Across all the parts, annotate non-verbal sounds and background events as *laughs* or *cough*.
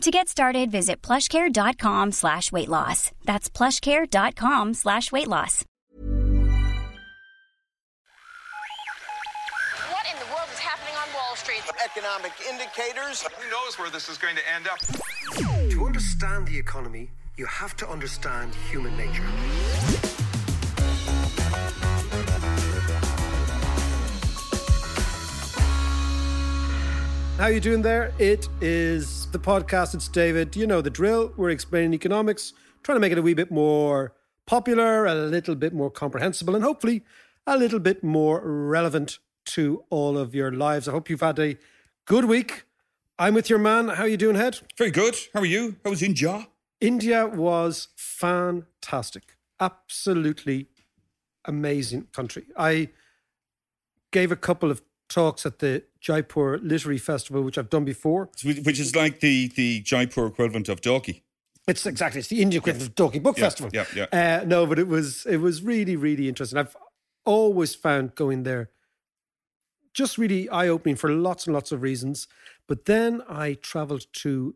To get started, visit plushcare.com slash weight loss. That's plushcare.com slash weight loss. What in the world is happening on Wall Street? Economic indicators. Who knows where this is going to end up? To understand the economy, you have to understand human nature. How you doing there? It is the podcast. It's David. You know the drill. We're explaining economics, trying to make it a wee bit more popular, a little bit more comprehensible, and hopefully a little bit more relevant to all of your lives. I hope you've had a good week. I'm with your man. How are you doing, Head? Very good. How are you? How was India? India was fantastic. Absolutely amazing country. I gave a couple of talks at the Jaipur Literary Festival, which I've done before. Which is like the, the Jaipur equivalent of Dalkey. It's exactly it's the Indian equivalent of Dalkey Book Yeah, Festival. yeah, yeah. Uh, no, but it was it was really really interesting. I've always found going there just really eye opening for lots and lots of reasons. But then I travelled to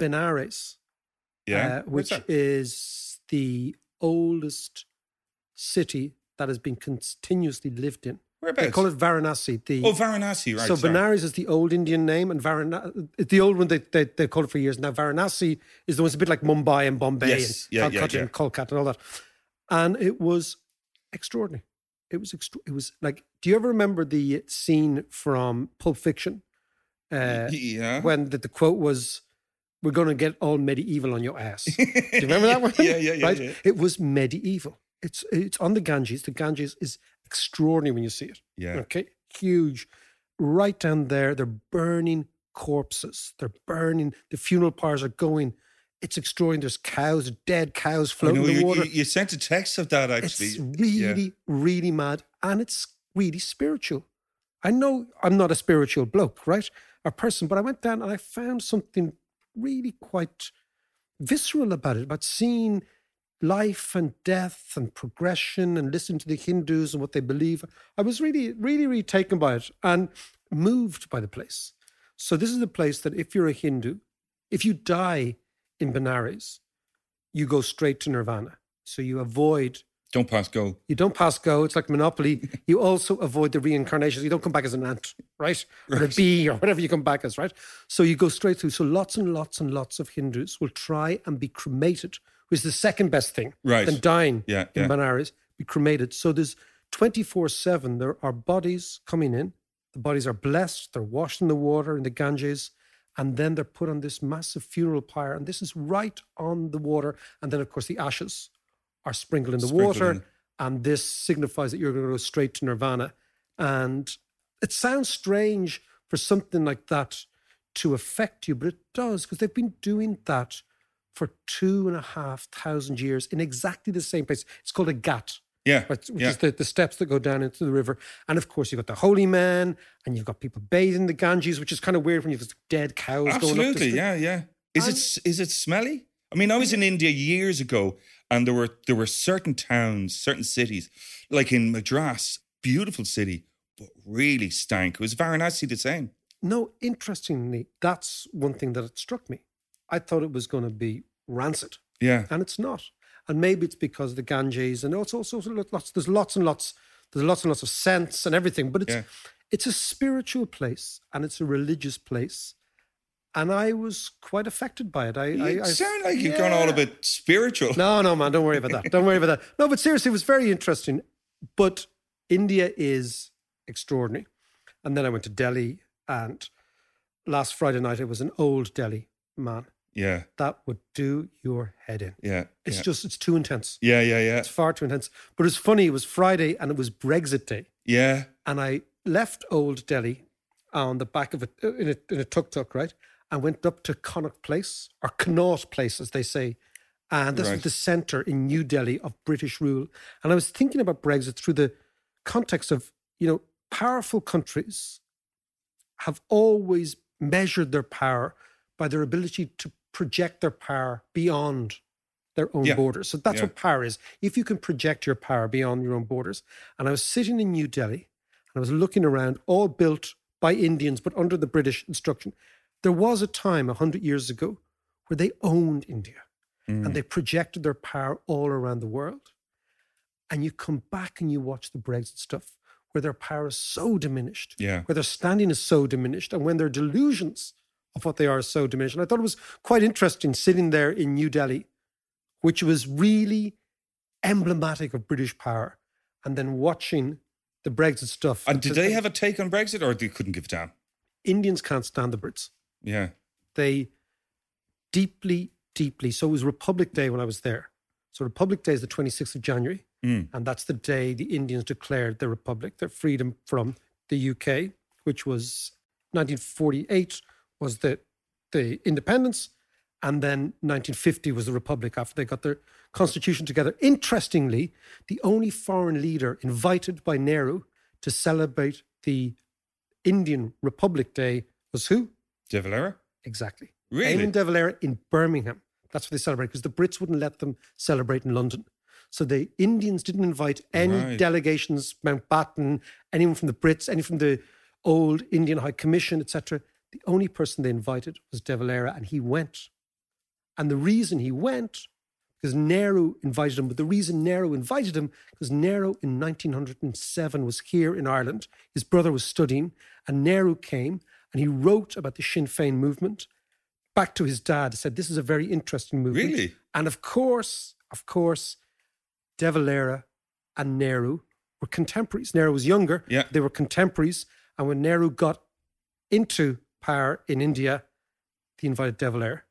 Yeah. Benares, uh, which is the oldest city that has been continuously lived in. Whereabouts? They call it Varanasi. The, Oh, Varanasi, right. so sorry. Benares is the old Indian name, and Varanasi, the old one they, they they called it for years. Now Varanasi is the one that's a bit like Mumbai and Bombay Yes, and yeah, yeah, Calcutta yeah. and Kolkata and all that. And it was extraordinary. It was extra- it was like. Do you ever remember the scene from Pulp Fiction? Uh, yeah. when the, the quote was, "We're going to get all medieval on your ass." Do you remember that *laughs* one? Yeah, yeah, yeah, Right? yeah. It was medieval. It's it's on the Ganges. The Ganges is extraordinary when you see it. Yeah. Okay. Huge. Right down there, they're burning corpses. They're burning. The funeral pyres are going. It's extraordinary. There's cows, dead cows floating know, in the you, water. you, you sent a text of that, actually. It's really, really mad. And it's really spiritual. I know I'm not a spiritual bloke, right? Or person, but I went down and I found something really quite visceral about it, about seeing life and death and progression and listening to the Hindus and what they believe. I was really, really, really taken by it and moved by the place. So this is the place that if you're a Hindu, if you die in Benares, you go straight to nirvana. So you avoid Don't pass go. you don't pass go. It's like Monopoly. *laughs* You also avoid the reincarnations. You don't come back as an ant, right? Or a bee or whatever you come back as, right? So you go straight through. So lots and lots and lots of Hindus will try and be cremated, is the second best thing Right. than dying Yeah, in yeah. Benares, be cremated. So there's 24 7, there are bodies coming in. The bodies are blessed. They're washed in the water in the Ganges. And then they're put on this massive funeral pyre. And this is right on the water. And then, of course, the ashes are sprinkled in the Sprinkled water. in. And this signifies that you're going to go straight to nirvana. And it sounds strange for something like that to affect you, but it does because they've been doing that for two and a half thousand years in exactly the same place. It's called a ghat, Yeah. right, which yeah. is the, the steps that go down into the river. And of course, you've got the holy man and you've got people bathing the Ganges, which is kind of weird when you've got dead cows going. Absolutely, yeah, yeah. Is it s- is it smelly? I mean, I was in India years ago, and there were there were certain towns, certain cities, like in Madras, beautiful city, but really stank. It Was Varanasi the same? No, interestingly, that's one thing that it struck me. I thought it was going to be rancid. Yeah, and it's not. And maybe it's because the Ganges, and it's also lots. There's lots and lots. There's lots and lots of scents and everything. But it's Yeah. it's a spiritual place and it's a religious place, and I was quite affected by it. I, You I, I sound like you've gone all a bit spiritual. No, no, man, don't worry about that. Don't worry about that. *laughs* No, but seriously, it was very interesting. But India is extraordinary. And then I went to Delhi, and last Friday night it was an old Delhi man. Yeah, That would do your head in. yeah. It's yeah. just, it's too intense. yeah, yeah, yeah, It's far too intense. But it's funny, it was Friday and it was Brexit Day. yeah. And I left Old Delhi on the back of a, in a, in a tuk tuk, right? And went up to Connaught Place, or Connaught Place, as they say. And this Right. was the centre in New Delhi of British rule. And I was thinking about Brexit through the context of, you know, powerful countries have always measured their power by their ability to project their power beyond their own Yeah. borders. So that's Yeah. what power is. If you can project your power beyond your own borders. And I was sitting in New Delhi and I was looking around, all built by Indians, but under the British instruction. There was a time a hundred years ago where they owned India Mm. and they projected their power all around the world. And you come back and you watch the Brexit stuff where their power is so diminished, Yeah. where their standing is so diminished, and when their delusions of what they are so diminished. And I thought it was quite interesting sitting there in New Delhi, which was really emblematic of British power, and then watching the Brexit stuff. And did they have a take on Brexit, or they couldn't give a damn? Indians can't stand the Brits. Yeah, They deeply, deeply. So it was Republic Day when I was there. So Republic Day is the 26th of January. Mm. And that's the day the Indians declared their republic, their freedom from the UK, which was 1948 was the, the independence. And then 1950 was the republic after they got their constitution together. Interestingly, the only foreign leader invited by Nehru to celebrate the Indian Republic Day was who? De Valera. Exactly. Really? Eamon de Valera in Birmingham. That's what they celebrate because the Brits wouldn't let them celebrate in London. So the Indians didn't invite any Right. delegations, Mountbatten, anyone from the Brits, any from the old Indian High Commission, etc. The only person they invited was de Valera, and he went. And the reason he went, because Nehru invited him, but the reason Nehru invited him, because Nehru in 1907 was here in Ireland. His brother was studying, and Nehru came and he wrote about the Sinn Féin movement back to his dad, said, This is a very interesting movement. Really? And of course, of course, De Valera and Nehru were contemporaries. Nehru was younger. Yeah. They were contemporaries. And when Nehru got into power in India, the invited de Valera.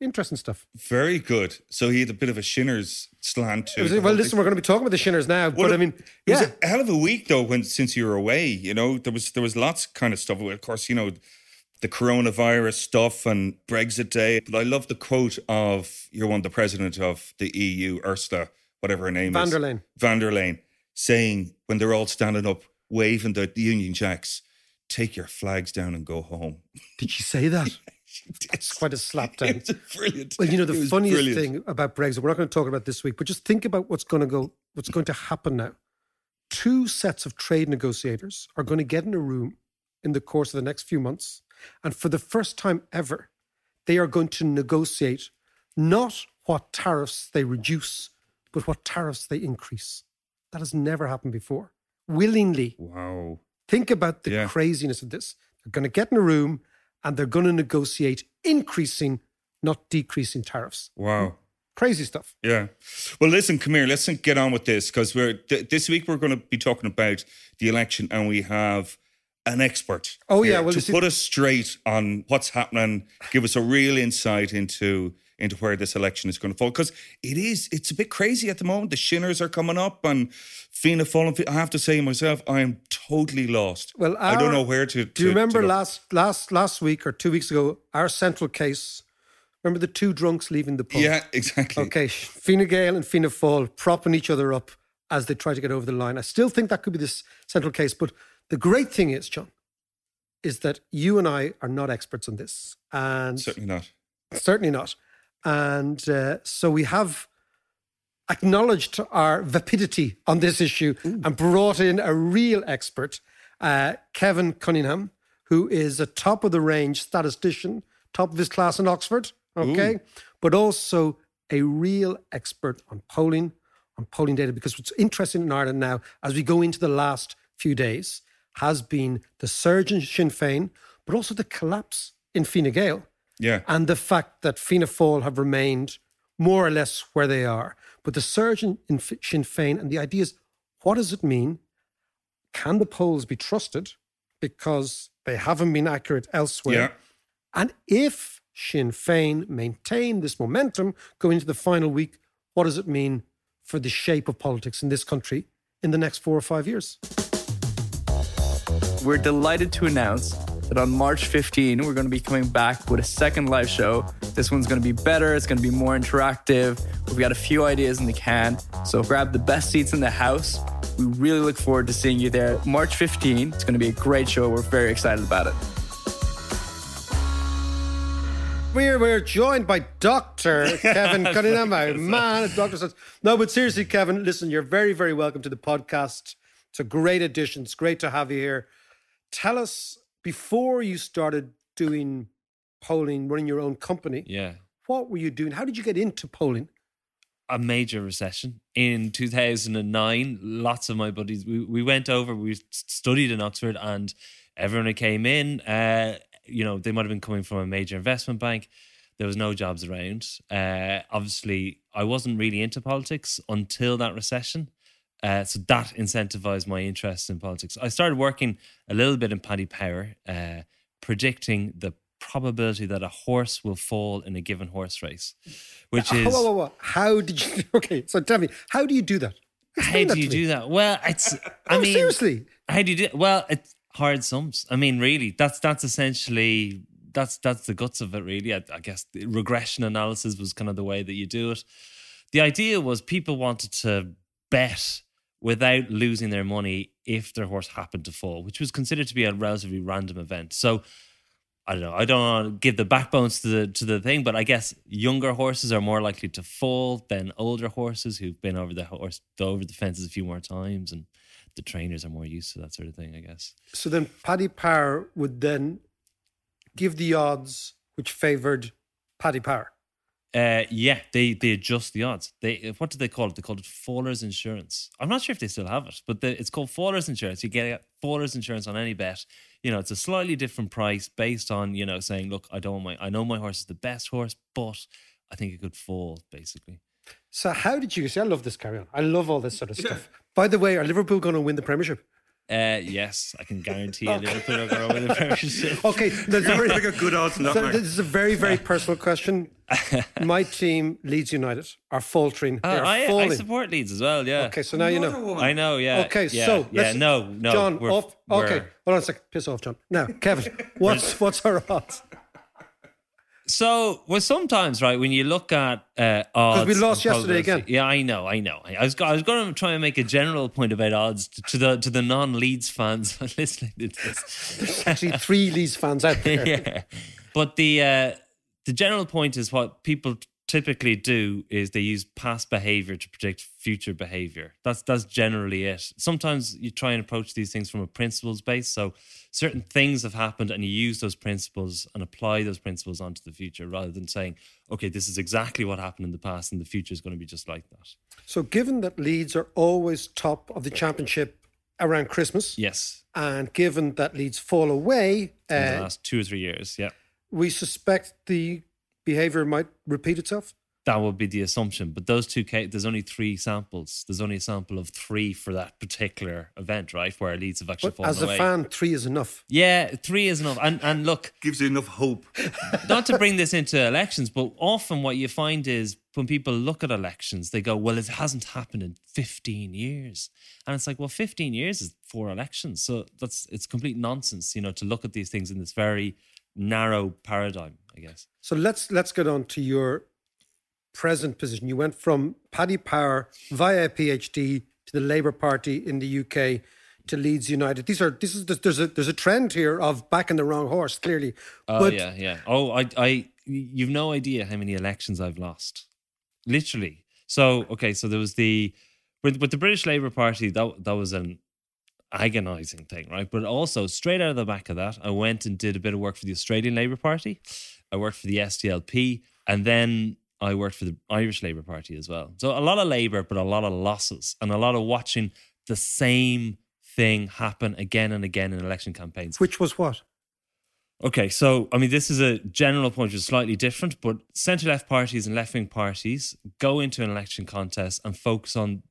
Interesting stuff. Very good. So he had a bit of a Shinner's slant It to was- well, listen, we're going to be talking about the Shinners now, Well, but I mean, It was yeah, a hell of a week though when since you were away. You know, there was there was lots kind of stuff. Of course, you know, the coronavirus stuff and Brexit Day. But I love the quote of you're one, the president of the EU, Ursula, whatever her name Van is, der Leyen. Van der Leyen, saying when they're all standing up waving the Union Jacks, take your flags down and go home. Did she say that? *laughs* She did. It's quite a slap down. It brilliant. Well, you know, the funniest brilliant. thing about Brexit, we're not going to talk about this week, but just think about what's going to go, what's going to happen now. Two sets of trade negotiators are going to get in a room in the course of the next few months. And for the first time ever, they are going to negotiate not what tariffs they reduce, but what tariffs they increase. That has never happened before. Willingly. Wow. Think about the Yeah. craziness of this. They're going to get in a room and they're going to negotiate increasing, not decreasing tariffs. Wow. Crazy stuff. Yeah. Well, listen, come here. Let's get on with this because we're th- this week we're going to be talking about the election, and we have an expert. Oh, yeah, well, to put us straight on what's happening, give us a real insight into into where this election is going to fall because it is it's a bit crazy at the moment. The Shinners are coming up, and Fianna Fáil. I have to say myself, I am totally lost. Well, I don't know where to. Do you to- remember to last last last week or two weeks ago our central case? Remember the two drunks leaving the pub? Yeah, exactly. Okay, Fine Gael and Fianna Fáil propping each other up as they try to get over the line. I still think that could be this central case, but the great thing is, John, is that you and I are not experts on this, and Certainly not. certainly not. And uh, so we have acknowledged our vapidity on this issue and brought in a real expert, uh, Kevin Cunningham, who is a top of the range statistician, top of his class in Oxford, okay, but also a real expert on polling, on polling data. Because what's interesting in Ireland now, as we go into the last few days, has been the surge in Sinn Féin, but also the collapse in Fine Gael. Yeah. and the fact that Fianna Fáil have remained more or less where they are. But the surge in, in Sinn Féin and the idea is what does it mean? Can the polls be trusted because they haven't been accurate elsewhere? Yeah. And if Sinn Féin maintain this momentum going into the final week, what does it mean for the shape of politics in this country in the next four or five years? We're delighted to announce that on March 15, we're going to be coming back with a second live show. This one's going to be better, it's going to be more interactive. We've got a few ideas in the can, so grab the best seats in the house. We really look forward to seeing you there. March 15, it's going to be a great show. We're very excited about it. We're, we're joined by Dr. *laughs* Kevin Cunningham, our oh, man Dr. Sons. No, but seriously, Kevin, listen, you're very, very welcome to the podcast. It's a great addition. It's great to have you here. Tell us, before you started doing polling, running your own company, Yeah. what were you doing? How did you get into polling? A major recession in 2009. Lots of my buddies, we, we went over, we studied in Oxford, and everyone who came in, uh, you know, they might have been coming from a major investment bank. There was no jobs around. Uh, obviously, I wasn't really into politics until that recession. Uh, so that incentivized my interest in politics. I started working a little bit in Paddy Power, uh, predicting the probability that a horse will fall in a given horse race, which is Whoa, whoa, whoa. How did you? *laughs* Okay, so tell me, how do you do that? how Explain do that you do that? Well, it's *laughs* I Oh, mean seriously. how do you do it? Well, it's hard sums. I mean, really, that's that's essentially that's that's the guts of it. Really, I, I guess the regression analysis was kind of the way that you do it. The idea was people wanted to bet without losing their money if their horse happened to fall, which was considered to be a relatively random event. So. I don't know. I don't want to give the backbones to the to the thing, but I guess younger horses are more likely to fall than older horses who've been over the horse over the fences a few more times, and the trainers are more used to that sort of thing. I guess. So then Paddy Power would then give the odds which favoured Paddy Power. Uh, yeah, they they adjust the odds. They what do they call it? They call it Faller's Insurance. I'm not sure if they still have it, but the, it's called Faller's Insurance. You get Faller's Insurance on any bet. You know, it's a slightly different price based on you know saying, look, I don't want my, I know my horse is the best horse, but I think it could fall. Basically, So how did you see? I love this carry on. I love all this sort of stuff. By the way, are Liverpool going to win the Premiership? Uh, yes, I can guarantee you Liverpool are going to win the Premiership. Okay, there's *laughs* a very, I got good odds on so this is a very, very personal question. *laughs* My team, Leeds United, are faltering. Oh, They're I, I support Leeds as well. Yeah. Okay, so now you know. I know. Yeah. Okay, yeah, so yeah, let's- no, no, John, we're- off. Okay, we're- hold on a second. Piss off, John. Now, Kevin, *laughs* what's what's our odds? So, well, sometimes, right, when you look at uh, odds, we lost yesterday again. Yeah, I know, I know. I was, I was going to try and make a general point about odds to, to the to the non-Leeds fans *laughs* listening to this. Actually, three Leeds fans out *laughs* there. yeah, but the uh, the general point is what people typically do is they use past behavior to predict future behavior. That's that's generally it. Sometimes you try and approach these things from a principles base. So certain things have happened and you use those principles and apply those principles onto the future rather than saying, okay, this is exactly what happened in the past and the future is going to be just like that. So, given that Leeds are always top of the championship around Christmas, Yes. and given that Leeds fall away, In the uh, last two or three years. Yeah. we suspect the behaviour might repeat itself. That would be the assumption. But those two, ca- there's only three samples. There's only a sample of three for that particular event, right? Where Leeds have actually But fallen as a fan, three is enough. Yeah, three is enough. And and look, Gives you enough hope. *laughs* not to bring this into elections, but often what you find is when people look at elections, they go, "Well, it hasn't happened in 15 years," and it's like, "Well, 15 years is four elections, so that's it's complete nonsense, you know, to look at these things in this very narrow paradigm, I guess." So let's let's get on to your present position. You went from Paddy Power via a PhD to the Labour Party in the UK to Leeds United. These are this is there's a there's a trend here of backing the wrong horse clearly. Oh but yeah, yeah. Oh, I, I, you've no idea how many elections I've lost, literally. So okay, so there was the with with the British Labour Party that that was an agonizing thing, right? But also straight out of the back of that, I went and did a bit of work for the Australian Labour Party. I worked for the SDLP, and then I worked for the Irish Labour Party as well. So a lot of Labour, but a lot of losses, and a lot of watching the same thing happen again and again in election campaigns. which was what? Okay, so I mean, this is a general point, which is slightly different, but centre left parties and left wing parties go into an election contest and focus on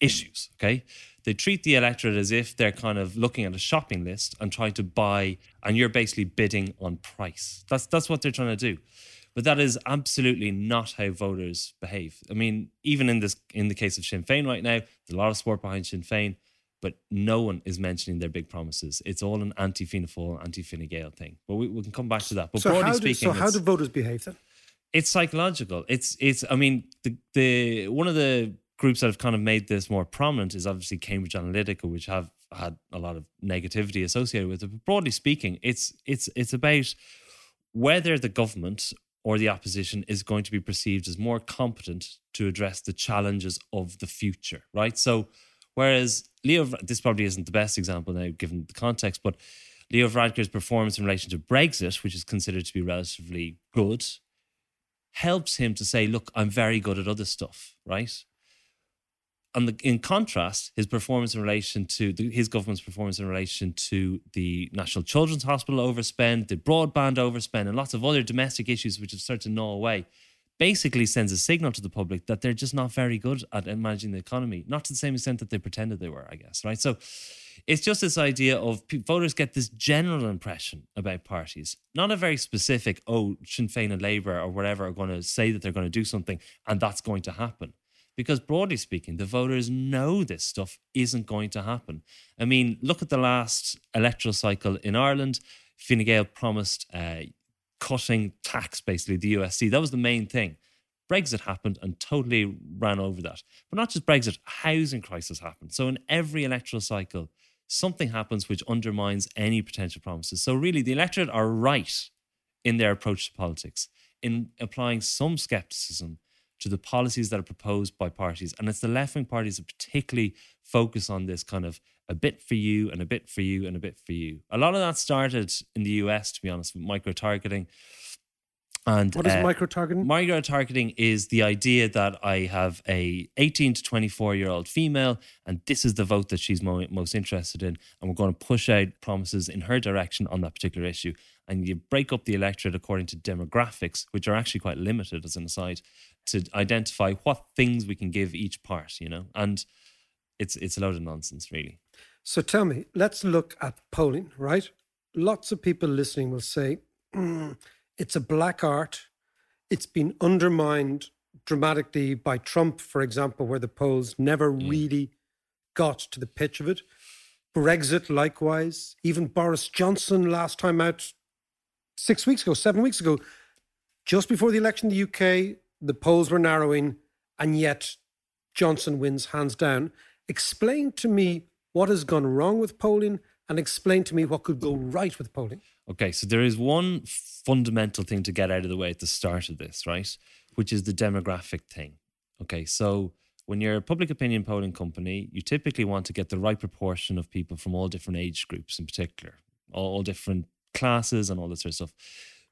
issues. Okay, they treat the electorate as if they're kind of looking at a shopping list and trying to buy, and you're basically bidding on price. That's that's what they're trying to do. But that is absolutely not how voters behave. I mean, even in this in the case of Sinn Féin right now, there's a lot of support behind Sinn Féin, but no one is mentioning their big promises. It's all an anti Fianna Fáil, anti Fine Gael thing. But we, we can come back to that. But so broadly how do, speaking, so how do voters behave then? it's psychological. It's it's. I mean, the the one of the groups that have kind of made this more prominent is obviously Cambridge Analytica, which have had a lot of negativity associated with it. But broadly speaking, it's it's it's about whether the government or the opposition is going to be perceived as more competent to address the challenges of the future, right? So, whereas Leo, this probably isn't the best example now given the context, but Leo Varadkar's performance in relation to Brexit, which is considered to be relatively good, helps him to say, look, I'm very good at other stuff, right? And the, in contrast, his performance in relation to the, his government's performance in relation to the National Children's Hospital overspend, the broadband overspend, and lots of other domestic issues which have started to gnaw away, basically sends a signal to the public that they're just not very good at managing the economy. Not to the same extent that they pretended they were, I guess, right? So it's just this idea of voters get this general impression about parties, not a very specific, oh, Sinn Féin and Labour or whatever are going to say that they're going to do something and that's going to happen. Because broadly speaking, the voters know this stuff isn't going to happen. I mean, look at the last electoral cycle in Ireland. Fine Gael promised uh, cutting tax, basically, the USC. That was the main thing. Brexit happened and totally ran over that. But not just Brexit, housing crisis happened. So in every electoral cycle, something happens which undermines any potential promises. So really, the electorate are right in their approach to politics, in applying some skepticism to the policies that are proposed by parties. And it's the left wing parties that particularly focus on this kind of a bit for you and a bit for you and a bit for you. A lot of that started in the US, to be honest, with micro targeting. And What is uh, micro targeting? Micro targeting is the idea that I have a 18 to 24 year old female, and this is the vote that she's mo- most interested in, and we're going to push out promises in her direction on that particular issue. And you break up the electorate according to demographics, which are actually quite limited, as an aside, to identify what things we can give each part. You know, and it's it's a load of nonsense, really. So tell me, let's look at polling, right? Lots of people listening will say "Mm, it's a black art. It's been undermined dramatically by Trump, for example, where the polls never really got to the pitch of it. Brexit, likewise. Even Boris Johnson last time out, six weeks ago, seven weeks ago, just before the election in the UK, the polls were narrowing, and yet Johnson wins hands down. Explain to me what has gone wrong with polling and explain to me what could go right with polling. Okay, so there is one fundamental thing to get out of the way at the start of this, right? Which is the demographic thing. Okay, so when you're a public opinion polling company, you typically want to get the right proportion of people from all different age groups in particular, all, all different classes and all this sort of stuff.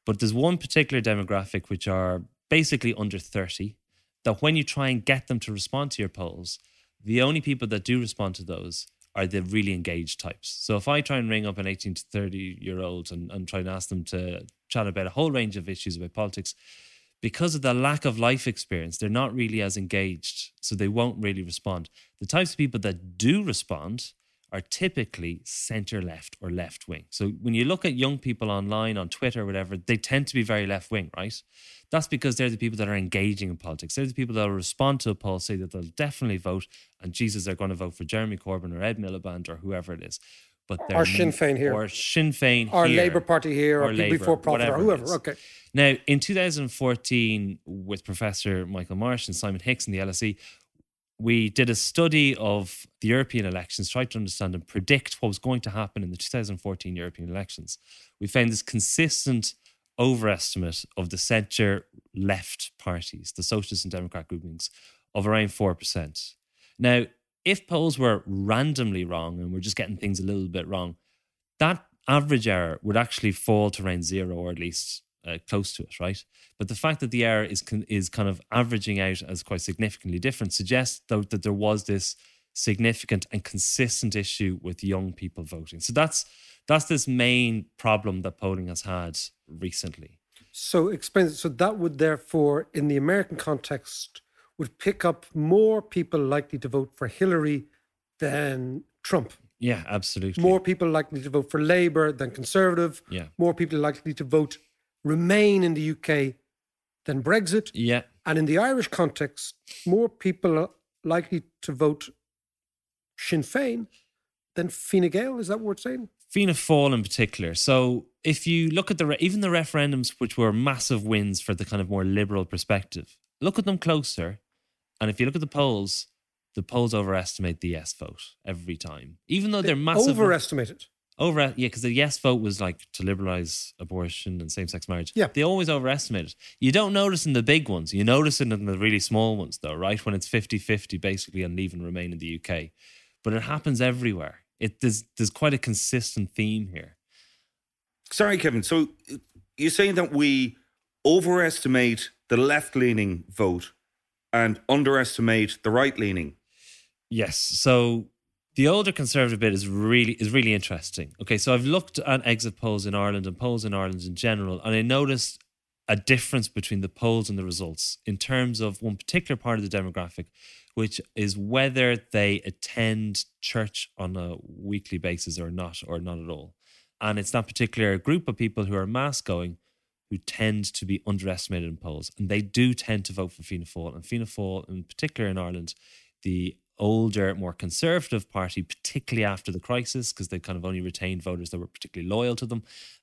But there's one particular demographic which are basically under 30 that when you try and get them to respond to your polls, the only people that do respond to those are the really engaged types. So if I try and ring up an 18 to 30 year old and, and try and ask them to chat about a whole range of issues about politics, because of the lack of life experience, they're not really as engaged. So they won't really respond. The types of people that do respond are typically center left or left wing. So when you look at young people online on Twitter or whatever, they tend to be very left wing, right? That's because they're the people that are engaging in politics. They're the people that will respond to a poll, say that they'll definitely vote, and Jesus, they're going to vote for Jeremy Corbyn or Ed Miliband or whoever it is. But they're Or Sinn Féin here. or Sinn Féin Or here, Labour Party here, or, People Labour, Before Profit, or whoever. Okay. Now, in 2014, with Professor Michael Marsh and Simon Hix in the LSE, we did a study of the European elections, tried to understand and predict what was going to happen in the 2014 European elections. We found this consistent overestimate of the centre left parties, the Socialist and Democrat groupings, of around 4%. Now, if polls were randomly wrong and we're just getting things a little bit wrong, that average error would actually fall to around zero or at least uh, close to it, right? But the fact that the error is con- is kind of averaging out as quite significantly different suggests though that there was this significant and consistent issue with young people voting. So that's That's this main problem that polling has had recently. So explain. So that would therefore, in the American context, would pick up more people likely to vote for Hillary than Trump. Yeah, absolutely. More people likely to vote for Labour than Conservative. Yeah. More people likely to vote Remain in the UK than Brexit. Yeah. And in the Irish context, more people are likely to vote Sinn Féin than Fine Gael. Is that what we're saying? Fianna Fáil in particular. So if you look at the re- even the referendums, which were massive wins for the kind of more liberal perspective, look at them closer, and if you look at the polls, the polls overestimate the yes vote every time, even though they, are massive. Overestimated. Over yeah, because the yes vote was like to liberalize abortion and same sex marriage. Yeah. They always overestimate it. You don't notice in the big ones. You notice it in the really small ones though, right? When it's 50-50 basically on leave and remain in the UK. But it happens everywhere. It there's there's quite a consistent theme here. Sorry, Kevin. So you're saying that we overestimate the left leaning vote and underestimate the right leaning? Yes. So the older conservative bit is really is really interesting. Okay, so I've looked at exit polls in Ireland and polls in Ireland in general, and I noticed a difference between the polls and the results in terms of one particular part of the demographic, which is whether they attend church on a weekly basis or not, or not at all. And it's that particular group of people who are mass going who tend to be underestimated in polls. And they do tend to vote for Fianna Fáil. And Fianna Fáil, in particular in Ireland, the older, more conservative party, particularly after the crisis, because they kind of only retained voters that were particularly loyal to them,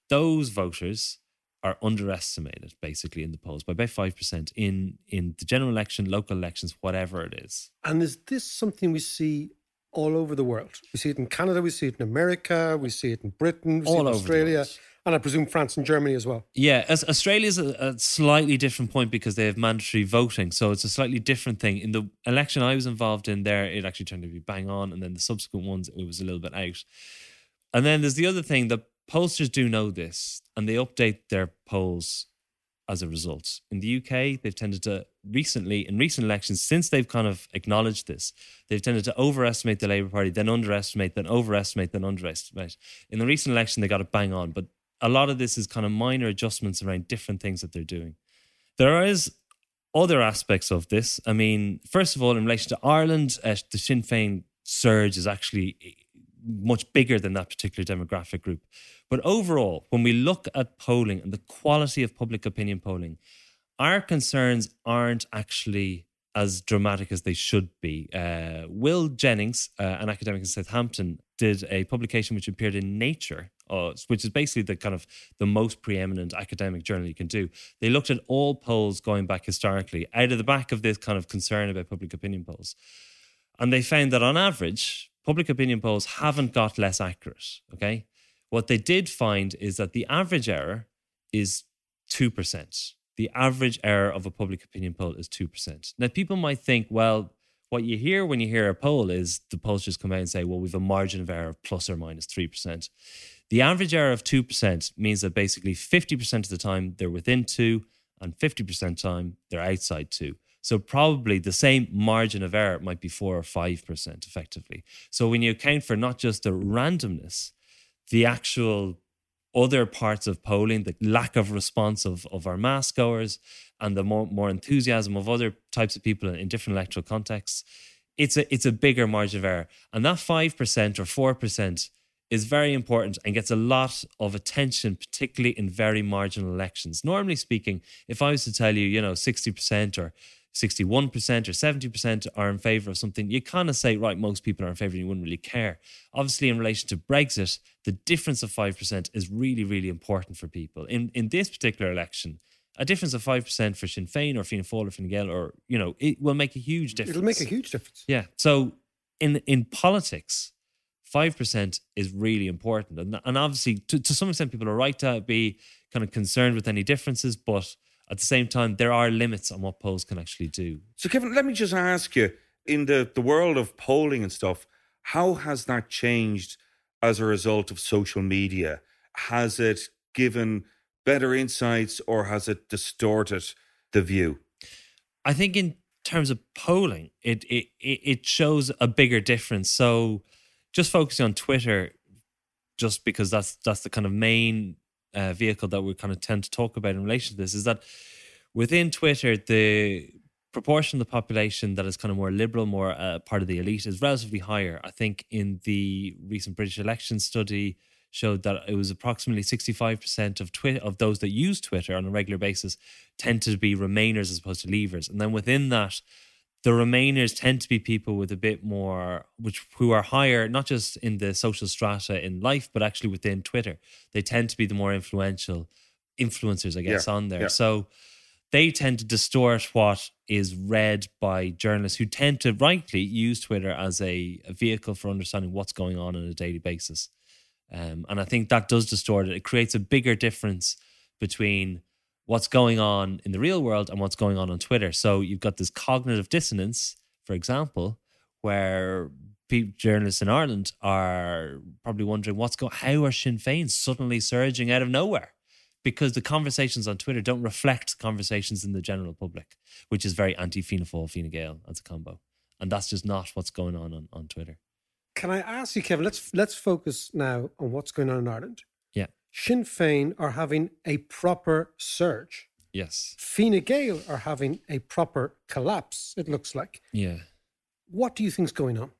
those voters are underestimated basically in the polls by about 5% in, in the general election, local elections, whatever it is. And is this something we see all over the world? We see it in Canada, we see it in America, we see it in Britain, we see All it in Australia. And I presume France and Germany as well. Yeah, as Australia's a, a slightly different point because they have mandatory voting, so it's a slightly different thing. In the election I was involved in, there it actually turned to be bang on, and then the subsequent ones it was a little bit out. And then there's the other thing: the pollsters do know this, and they update their polls as a result. In the UK, they've tended to recently, in recent elections, since they've kind of acknowledged this, they've tended to overestimate the Labour Party, then underestimate, then overestimate, then underestimate. In the recent election, they got it bang on, but a lot of this is kind of minor adjustments around different things that they're doing. There is other aspects of this. I mean, first of all, in relation to Ireland, uh, the Sinn Féin surge is actually much bigger than that particular demographic group. But overall, when we look at polling and the quality of public opinion polling, our concerns aren't actually as dramatic as they should be. Uh, Will Jennings, uh, an academic in Southampton, did a publication which appeared in Nature, uh, which is basically the kind of the most preeminent academic journal you can do. They looked at all polls going back historically, out of the back of this kind of concern about public opinion polls, and they found that on average, public opinion polls haven't got less accurate. Okay, what they did find is that the average error is two percent the average error of a public opinion poll is 2%. Now, people might think, well, what you hear when you hear a poll is the polls just come out and say, well, we've a margin of error of plus or minus 3%. The average error of 2% means that basically 50% of the time they're within two and 50% time they're outside two. So probably the same margin of error might be four or 5% effectively. So when you account for not just the randomness, the actual other parts of polling, the lack of response of, of our mass goers and the more, more enthusiasm of other types of people in, in different electoral contexts, it's a it's a bigger margin of error. And that five percent or four percent is very important and gets a lot of attention, particularly in very marginal elections. Normally speaking, if I was to tell you, you know, 60% or 61% or 70% are in favour of something, you kind of say, right, most people are in favour and you wouldn't really care. Obviously, in relation to Brexit, the difference of 5% is really, really important for people. In, in this particular election, a difference of 5% for Sinn Féin or Fianna Fáil or Fine Gael, or, you know, it will make a huge difference. It'll make a huge difference. Yeah. So in, in politics, 5% is really important. And, and obviously, to, to some extent, people are right to be kind of concerned with any differences, but at the same time, there are limits on what polls can actually do. So, Kevin, let me just ask you in the, the world of polling and stuff, how has that changed as a result of social media? Has it given better insights or has it distorted the view? I think in terms of polling, it it it shows a bigger difference. So, just focusing on Twitter, just because that's that's the kind of main uh, vehicle that we kind of tend to talk about in relation to this, is that within Twitter, the proportion of the population that is kind of more liberal, more uh, part of the elite, is relatively higher. I think in the recent British election study showed that it was approximately 65% of Twitter of those that use Twitter on a regular basis tend to be remainers as opposed to leavers. And then within that, the remainers tend to be people with a bit more which who are higher not just in the social strata in life but actually within twitter. They tend to be the more influential influencers i guess Yeah, on there. yeah. so they tend to distort what is read by journalists who tend to rightly use twitter as a, a vehicle for understanding what's going on on a daily basis. Um, and i think that does distort it. It creates a bigger difference between what's going on in the real world and what's going on on Twitter. So you've got this cognitive dissonance, for example, where journalists in Ireland are probably wondering what's going. How are Sinn Féin suddenly surging out of nowhere? Because the conversations on Twitter don't reflect conversations in the general public, which is very anti-Fianna Fáil, Fine Gael as a combo, and that's just not what's going on on, on Twitter. Can I ask you, Kevin? Let's let's focus now on what's going on in Ireland. Sinn Féin are having a proper surge. Yes. Fine Gael are having a proper collapse. It looks like. Yeah. What do you think's going on?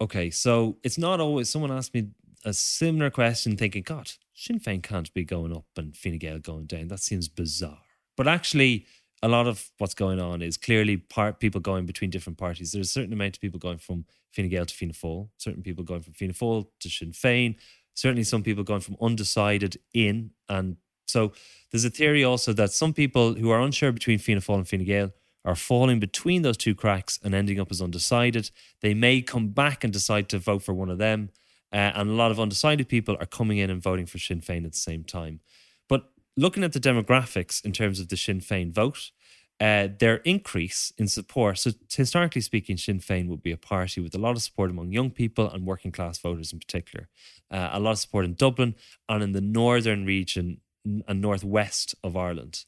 Okay, so it's not always. Someone asked me a similar question, thinking, "God, Sinn Féin can't be going up and Fine Gael going down. That seems bizarre." But actually, a lot of what's going on is clearly part people going between different parties. There's a certain amount of people going from Fine Gael to Fianna Fáil, certain people going from Fianna Fáil to Sinn Féin, certainly some people going from undecided in. And so there's a theory also that some people who are unsure between Fianna Fáil and Fine Gael are falling between those two cracks and ending up as undecided. They may come back and decide to vote for one of them. Uh, and a lot of undecided people are coming in and voting for Sinn Féin at the same time. But looking at the demographics in terms of the Sinn Féin vote, uh, their increase in support. So, historically speaking, Sinn Féin would be a party with a lot of support among young people and working class voters in particular. Uh, a lot of support in Dublin and in the northern region and northwest of Ireland.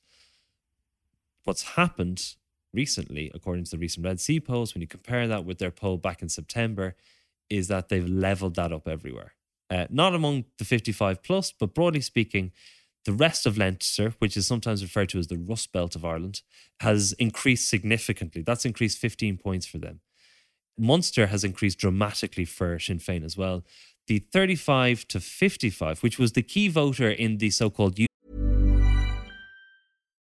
What's happened recently, according to the recent Red C polls, when you compare that with their poll back in September, is that they've leveled that up everywhere. Uh, not among the 55 plus, but broadly speaking, the rest of Leinster, which is sometimes referred to as the Rust Belt of Ireland, has increased significantly. That's increased 15 points for them. Munster has increased dramatically for Sinn Féin as well. The 35 to 55, which was the key voter in the so called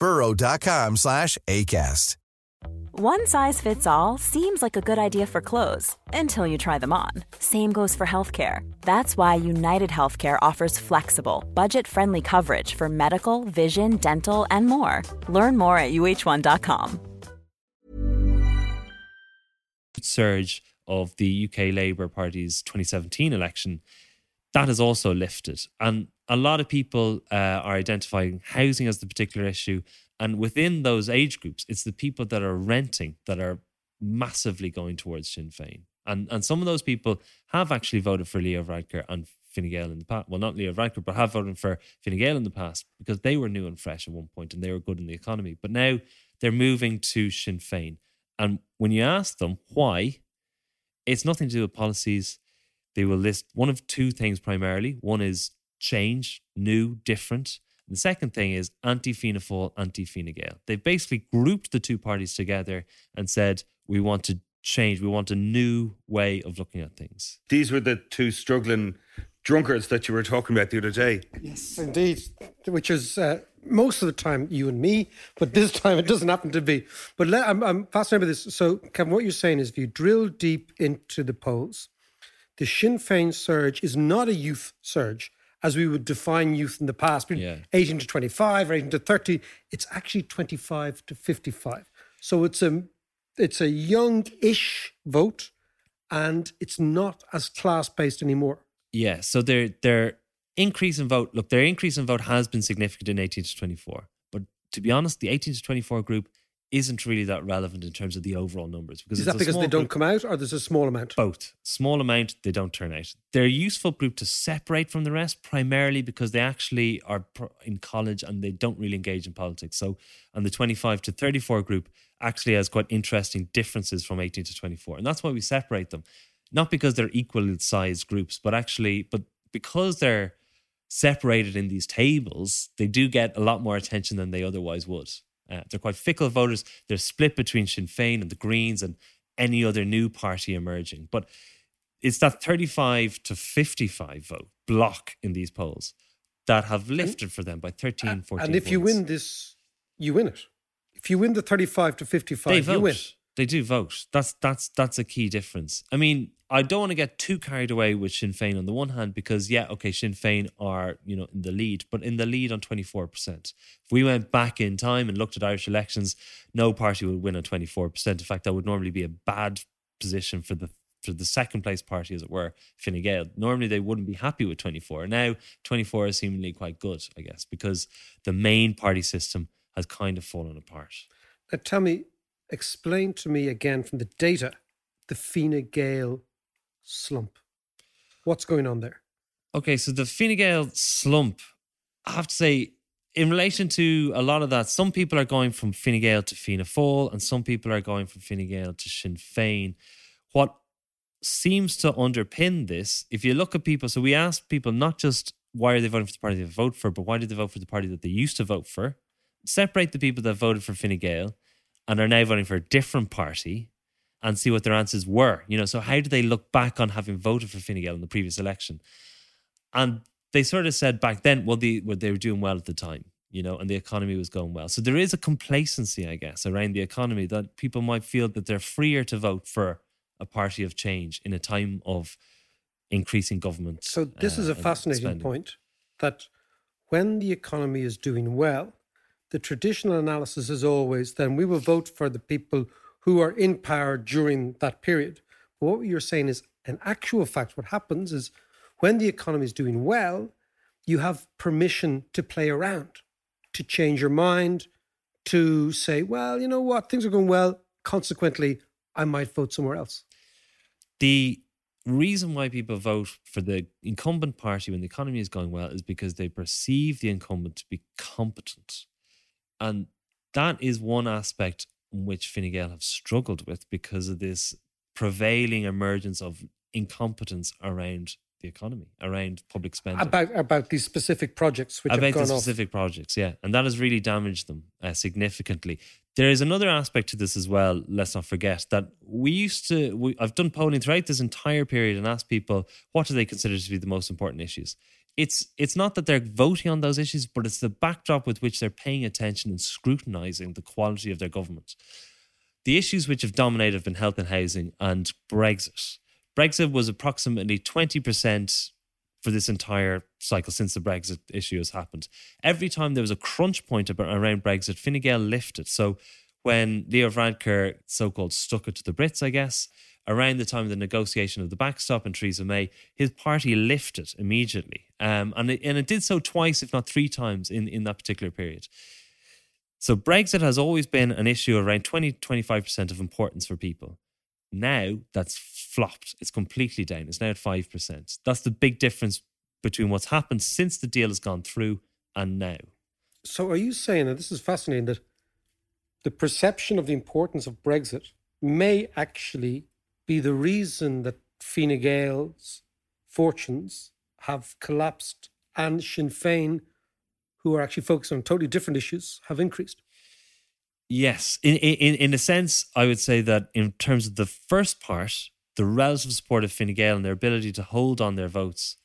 burrow.com slash ACAST. One size fits all seems like a good idea for clothes until you try them on. Same goes for healthcare. That's why United Healthcare offers flexible, budget friendly coverage for medical, vision, dental, and more. Learn more at uh1.com. surge of the UK Labour Party's 2017 election, that has also lifted. And a lot of people uh, are identifying housing as the particular issue. And within those age groups, it's the people that are renting that are massively going towards Sinn Féin. And and some of those people have actually voted for Leo Varadkar and Fine Gael in the past. Well, not Leo Varadkar, but have voted for Fine Gael in the past because they were new and fresh at one point and they were good in the economy. But now they're moving to Sinn Féin. And when you ask them why, it's nothing to do with policies. They will list one of two things primarily. One is change, new, different. And the second thing is anti Fianna Fáil, anti Fine Gael. They've basically grouped the two parties together and said, we want to change. We want a new way of looking at things. These were the two struggling drunkards that you were talking about the other day. Yes, indeed. Which is uh, most of the time you and me, but this time it doesn't happen to be. But let, I'm, I'm fascinated by this. So, Kevin, what you're saying is if you drill deep into the polls, the Sinn Féin surge is not a youth surge as we would define youth in the past, Yeah. 18 to 25 or 18 to 30. It's actually 25 to 55. So it's a it's a young-ish vote, and it's not as class-based anymore. Yeah. So their their increase in vote, look, their increase in vote has been significant in 18 to 24. But to be honest, the 18 to 24 group isn't really that relevant in terms of the overall numbers because Is that because they don't group. come out, or there's a small amount? Both. Small amount, they don't turn out. They're a useful group to separate from the rest, primarily because they actually are in college and they don't really engage in politics. So, and the 25 to 34 group actually has quite interesting differences from 18 to 24. And that's why we separate them. Not because they're equal sized groups, but actually, but because they're separated in these tables, they do get a lot more attention than they otherwise would. Uh, they're quite fickle voters. They're split between Sinn Féin and the Greens and any other new party emerging. But it's that 35 to 55 vote block in these polls that have lifted for them by 13, 14 and if you win this, you win it. If you win the 35 to 55, they you win. They do vote. That's that's that's a key difference. I mean, I don't want to get too carried away with Sinn Féin on the one hand because yeah, okay, Sinn Féin are you know in the lead, but in the lead on twenty four percent. If we went back in time and looked at Irish elections, no party would win on twenty four percent. In fact, that would normally be a bad position for the for the second place party, as it were, Fine Gael. Normally, they wouldn't be happy with 24. Now, 24 is seemingly quite good, I guess, because the main party system has kind of fallen apart. Now, tell me, explain to me again from the data the Fine Gael slump. What's going on there? Okay, so the Fine Gael slump, I have to say, in relation to a lot of that, some people are going from Fine Gael to Fianna Fáil, and some people are going from Fine Gael to Sinn Féin. What seems to underpin this, if you look at people, so we asked people not just why are they voting for the party they vote for, but why did they vote for the party that they used to vote for? Separate the people that voted for Fine Gael and are now voting for a different party and see what their answers were. You know, so how do they look back on having voted for Fine Gael in the previous election? And they sort of said back then, well, they, well, they were doing well at the time, you know, and the economy was going well. So there is a complacency, I guess, around the economy that people might feel that they're freer to vote for a party of change in a time of increasing government. So, this is uh, a fascinating spending. point that when the economy is doing well, the traditional analysis is always then we will vote for the people who are in power during that period. But what you're saying is, in actual fact, what happens is when the economy is doing well, you have permission to play around, to change your mind, to say, well, you know what, things are going well. Consequently, I might vote somewhere else. The reason why people vote for the incumbent party when the economy is going well is because they perceive the incumbent to be competent. And that is one aspect which Fine Gael have struggled with because of this prevailing emergence of incompetence around the economy, around public spending. About about these specific projects which about have the gone off. specific projects, yeah, and that has really damaged them uh, significantly. There is another aspect to this as well. Let's not forget that we used to. We, I've done polling throughout this entire period and asked people what do they consider to be the most important issues. It's it's not that they're voting on those issues, but it's the backdrop with which they're paying attention and scrutinising the quality of their government. The issues which have dominated have been health and housing and Brexit. Brexit was approximately 20% for this entire cycle since the Brexit issue has happened. Every time there was a crunch point about, around Brexit, Fine Gael lifted. So when Leo Varadkar so-called stuck it to the Brits, I guess, around the time of the negotiation of the backstop and Theresa May, his party lifted immediately. Um, and, it, and it did so twice, if not three times in, in that particular period. So Brexit has always been an issue around 20, 25% of importance for people. Now that's flopped. It's completely down. It's now at 5%. That's the big difference between what's happened since the deal has gone through and now. So, are you saying, that this is fascinating, that the perception of the importance of Brexit may actually be the reason that Fine Gael's fortunes have collapsed and Sinn Féin, who are actually focused on totally different issues, have increased? Yes, in in in a sense, I would say that in terms of the first part, the relative support of Fine Gael and their ability to hold on their votes,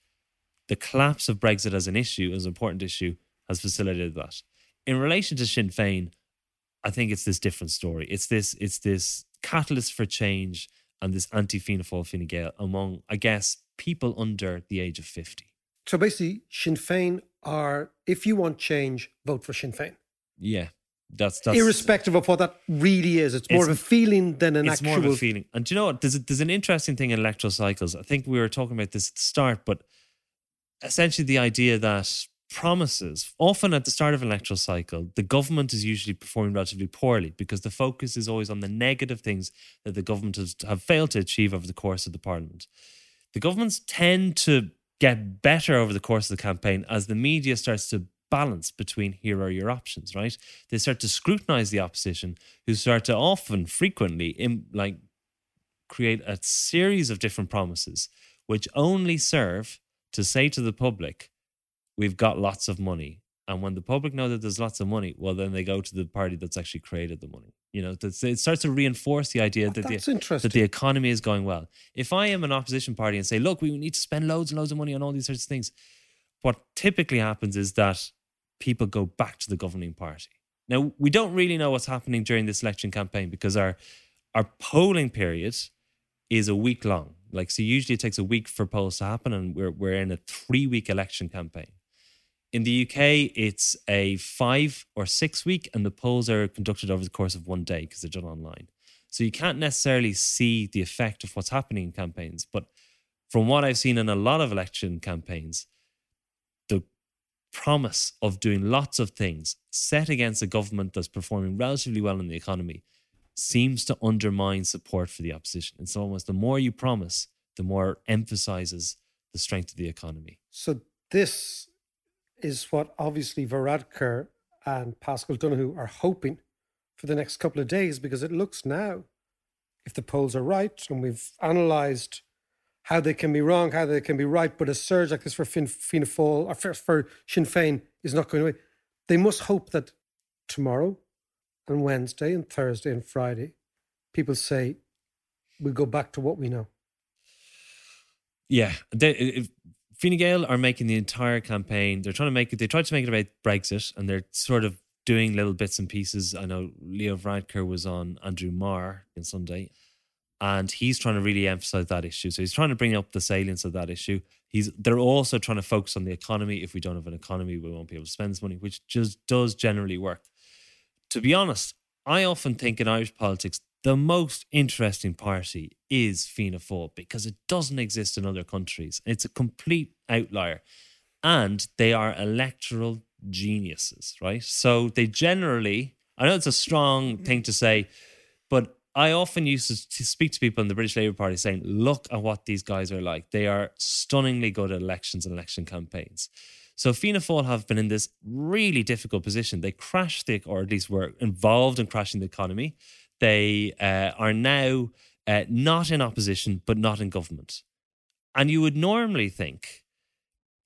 the collapse of Brexit as an issue, as an important issue, has facilitated that. In relation to Sinn Féin, I think it's this different story. It's this it's this catalyst for change and this Fáil Fine Gael among, I guess, people under the age of fifty. So basically, Sinn Féin are, if you want change, vote for Sinn Féin. Yeah, that's that's irrespective of what that really is. It's more of a feeling than an it's actual more of a feeling. And do you know what? There's a, there's an interesting thing in electoral cycles. I think we were talking about this at the start, but essentially the idea that promises, often at the start of an electoral cycle, the government is usually performing relatively poorly because the focus is always on the negative things that the government has have failed to achieve over the course of the parliament. The governments tend to get better over the course of the campaign as the media starts to balance between here are your options, right? They start to scrutinize the opposition, who start to often, frequently, in, like create a series of different promises, which only serve to say to the public, we've got lots of money. And when the public know that there's lots of money, well, then they go to the party that's actually created the money. You know, it starts to reinforce the idea that the, that the economy is going well. If I am an opposition party and say, look, we need to spend loads and loads of money on all these sorts of things, what typically happens is that people go back to the governing party. Now, we don't really know what's happening during this election campaign because our our polling period is a week long. Like, so usually it takes a week for polls to happen, and we're we're in a three week election campaign. In the UK, it's a five or six week, and the polls are conducted over the course of one day because they're done online. So you can't necessarily see the effect of what's happening in campaigns. But from what I've seen in a lot of election campaigns, the promise of doing lots of things set against a government that's performing relatively well in the economy seems to undermine support for the opposition. It's almost the more you promise, the more emphasizes the strength of the economy. So this is what obviously Varadkar and Paschal Donohoe are hoping for the next couple of days because it looks now, if the polls are right, and we've analysed how they can be wrong, how they can be right, but a surge like this for fin- Fianna Fáil or for, for Sinn Féin is not going away. They must hope that tomorrow and Wednesday and Thursday and Friday, people say we go back to what we know. Yeah, they, Fine Gael are making the entire campaign. They're trying to make it. They tried to make it about Brexit, and they're sort of doing little bits and pieces. I know Leo Varadkar was on Andrew Marr on Sunday, and he's trying to really emphasize that issue. So he's trying to bring up the salience of that issue. He's. They're also trying to focus on the economy. If we don't have an economy, we won't be able to spend this money, which just does generally work. To be honest, I often think in Irish politics the most interesting party is Fianna Fáil because it doesn't exist in other countries. It's a complete outlier. And they are electoral geniuses, right? So they generally, I know it's a strong thing to say, but I often used to, speak to people in the British Labour Party saying, look at what these guys are like. They are stunningly good at elections and election campaigns. So Fianna Fáil have been in this really difficult position. They crashed the, or at least were involved in crashing the economy. They uh, are now uh, not in opposition, but not in government. And you would normally think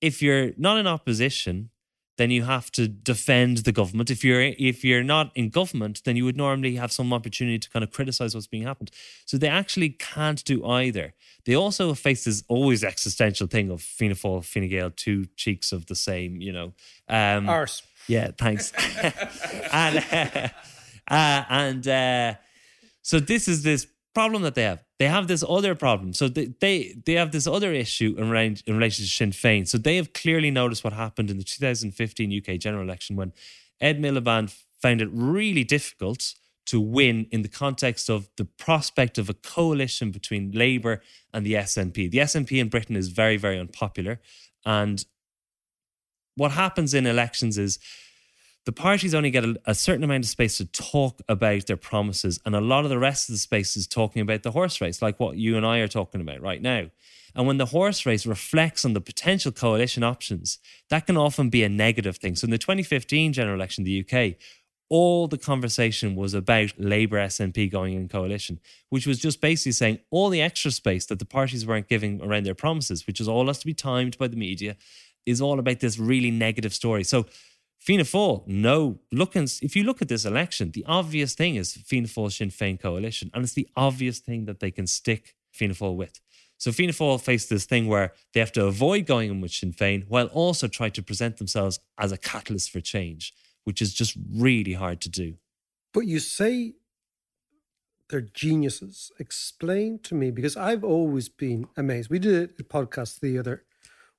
if you're not in opposition, then you have to defend the government. If you're if you're not in government, then you would normally have some opportunity to kind of criticize what's being happened. So they actually can't do either. They also face this always existential thing of Fianna Fáil, Fine Gael, two cheeks of the same, you know. Um, Arse. Yeah, thanks. *laughs* and uh, *laughs* uh, and uh, so this is this problem that they have. They have this other problem. So they they, they have this other issue in, relation- in relation to Sinn Féin. So they have clearly noticed what happened in the 2015 UK general election when Ed Miliband found it really difficult to win in the context of the prospect of a coalition between Labour and the SNP. The SNP in Britain is very, very unpopular. And what happens in elections is the parties only get a, a, certain amount of space to talk about their promises, and a lot of the rest of the space is talking about the horse race, like what you and I are talking about right now. And when the horse race reflects on the potential coalition options, that can often be a negative thing. So in the 2015 general election in the UK, all the conversation was about Labour SNP going in coalition, which was just basically saying all the extra space that the parties weren't giving around their promises, which is all has to be timed by the media, is all about this really negative story. So Fianna Fáil, no, looking if you look at this election, the obvious thing is Fianna Fáil Sinn Féin coalition, and it's the obvious thing that they can stick Fianna Fáil with. So Fianna Fáil face this thing where they have to avoid going in with Sinn Féin while also try to present themselves as a catalyst for change, which is just really hard to do. But you say they're geniuses. Explain to me because I've always been amazed. We did a podcast the other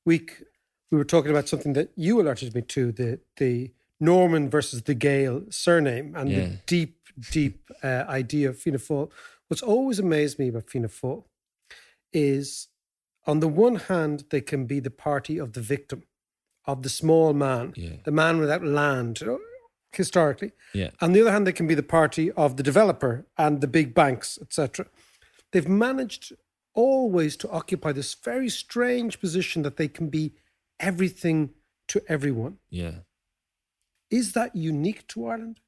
week we were talking about something that you alerted me to the the Norman versus the Gael surname and yeah. the deep, deep uh, idea of Fianna Fáil. What's always amazed me about Fianna Fáil is, on the one hand, they can be the party of the victim, of the small man, yeah. the man without land, historically. Yeah. On the other hand, they can be the party of the developer and the big banks, etc. They've managed always to occupy this very strange position that they can be everything to everyone. Yeah. Is that unique to Ireland?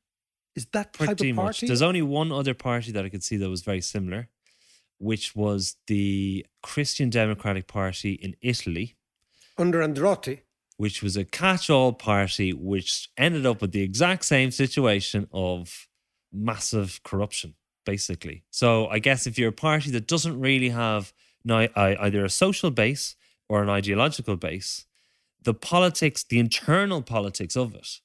Is that type Pretty of party? Much. There's only one other party that I could see that was very similar, which was the Christian Democratic Party in Italy. Under Andreotti. Which was a catch all party, which ended up with the exact same situation of massive corruption, basically. So I guess if you're a party that doesn't really have uh, either a social base or an ideological base, the politics, the internal politics of it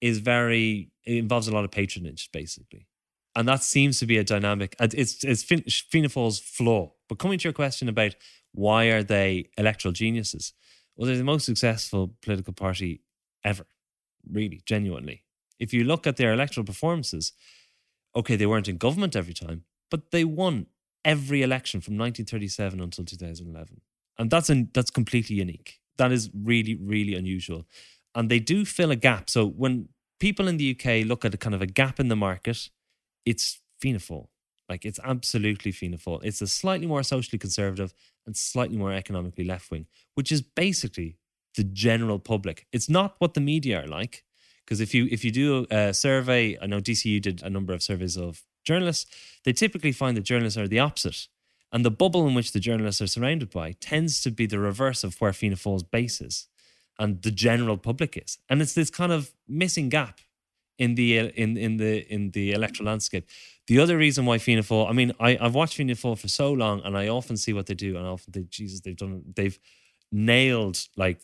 is very, it involves a lot of patronage, basically. And that seems to be a dynamic. It's, it's Fianna Fáil's flaw. But coming to your question about why are they electoral geniuses? Well, they're the most successful political party ever, really, genuinely. If you look at their electoral performances, okay, they weren't in government every time, but they won every election from 1937 until 2011. And that's, an, that's completely unique that is really, really unusual. And they do fill a gap. So when people in the UK look at a kind of a gap in the market, it's Fáil. Like it's absolutely Fáil. It's a slightly more socially conservative and slightly more economically left wing, which is basically the general public. It's not what the media are like. Because if you if you do a survey, I know DCU did a number of surveys of journalists, they typically find that journalists are the opposite. And the bubble in which the journalists are surrounded by tends to be the reverse of where Fianna Fáil's base is and the general public is. And it's this kind of missing gap in the uh, in in the in the electoral landscape. The other reason why Fianna Fáil, I mean, I, I've watched Fianna Fáil for so long and I often see what they do and I often think, Jesus, they've done they've nailed like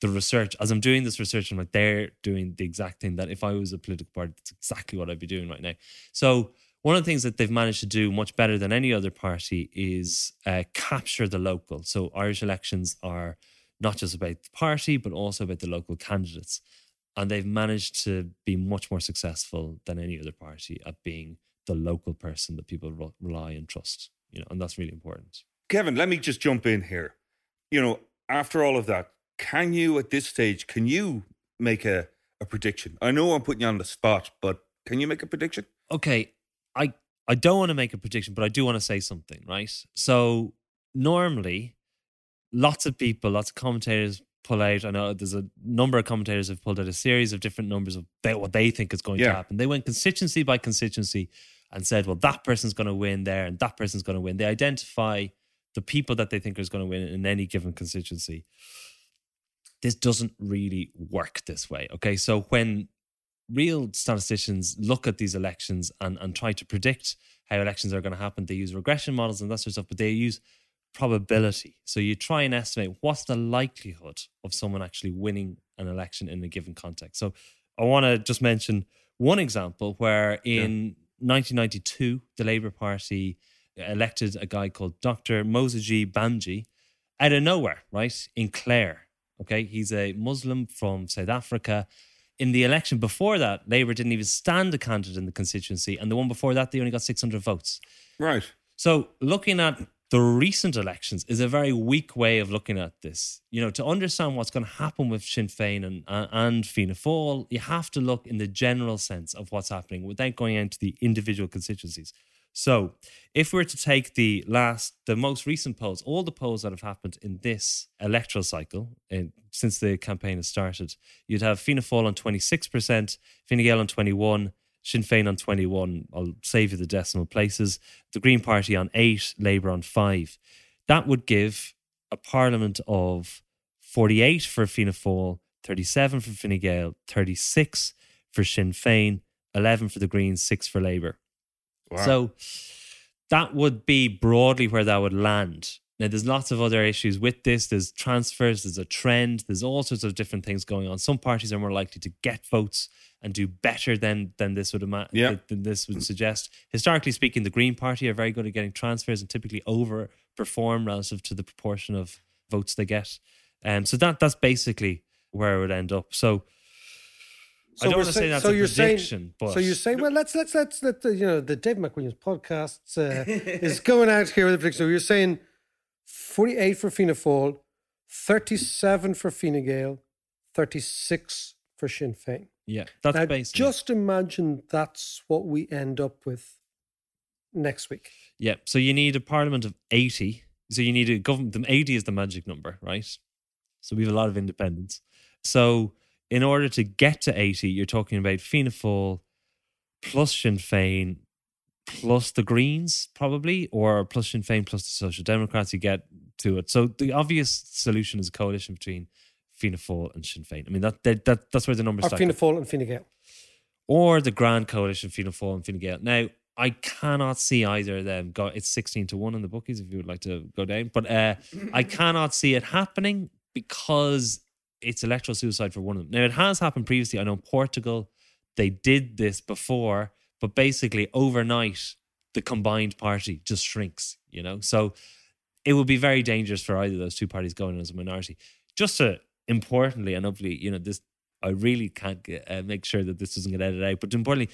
the research. As I'm doing this research, I'm like, they're doing the exact thing that if I was a political party, that's exactly what I'd be doing right now. So one of the things that they've managed to do much better than any other party is uh, capture the local. So Irish elections are not just about the party, but also about the local candidates. And they've managed to be much more successful than any other party at being the local person that people re- rely and trust. You know, and that's really important. Kevin, let me just jump in here. You know, after all of that, can you at this stage, can you make a, a prediction? I know I'm putting you on the spot, but can you make a prediction? Okay, I I don't want to make a prediction, but I do want to say something, right? So normally, lots of people, lots of commentators pull out. I know there's a number of commentators have pulled out a series of different numbers of what they think is going yeah. to happen. They went constituency by constituency and said, well, that person's going to win there and that person's going to win. They identify the people that they think is going to win in any given constituency. This doesn't really work this way. Okay. So when real statisticians look at these elections and, and try to predict how elections are going to happen. They use regression models and that sort of stuff, but they use probability. So you try and estimate what's the likelihood of someone actually winning an election in a given context. So I want to just mention one example where in yeah. 1992, the Labour Party elected a guy called Dr. Moosajee Bhamjee out of nowhere, right? In Clare. Okay. He's a Muslim from South Africa in the election before that, Labour didn't even stand a candidate in the constituency, and the one before that, they only got 600 votes. Right. So, looking at the recent elections is a very weak way of looking at this. You know, to understand what's going to happen with Sinn Féin and, and, and Fianna Fáil, you have to look in the general sense of what's happening without going into the individual constituencies. So, if we were to take the last, the most recent polls, all the polls that have happened in this electoral cycle in, since the campaign has started, you'd have Fianna Fáil on 26%, Fine Gael on 21, Sinn Féin on 21. I'll save you the decimal places. The Green Party on 8, Labour on 5. That would give a parliament of 48 for Fianna Fáil, 37 for Fine Gael, 36 for Sinn Féin, 11 for the Greens, 6 for Labour. Wow. So that would be broadly where that would land. Now, there's lots of other issues with this. There's transfers, there's a trend, there's all sorts of different things going on. Some parties are more likely to get votes and do better than than this would ima- Yeah. than this would suggest. Historically speaking, the Green Party are very good at getting transfers and typically overperform relative to the proportion of votes they get. Um, so that that's basically where it would end up. So, I don't want to say saying- that's so a you're saying- but so you're saying, well, let's let's let's let the you know the Dave McWilliams podcast uh, *laughs* is going out here with a prediction. So you're saying 48 for Fianna Fáil, 37 for Fine Gael, 36 for Sinn Féin. yeah, that's now, basically just imagine that's what we end up with next week. Yeah. So you need a parliament of 80. So you need a government. The 80 is the magic number, right? So we have a lot of independence. So in order to get to 80, you're talking about Fianna Fáil plus Sinn Féin plus the Greens, probably, or plus Sinn Féin plus the Social Democrats. You get to it. So the obvious solution is a coalition between Fianna Fáil and Sinn Féin. I mean, that, that, that that's where the numbers Or stack Fianna Fáil and Fine Gael. or the Grand Coalition, Fianna Fáil and Fine Gael. Now, I cannot see either of them go. It's sixteen to one in the bookies if you would like to go down, but uh, I cannot see it happening because it's electoral suicide for one of them. Now, it has happened previously. I know Portugal they did this before, but basically overnight the combined party just shrinks. You know, so it would be very dangerous for either of those two parties going as a minority. Just to importantly and hopefully, you know, this I really can't get, uh, make sure that this doesn't get edited out. But importantly,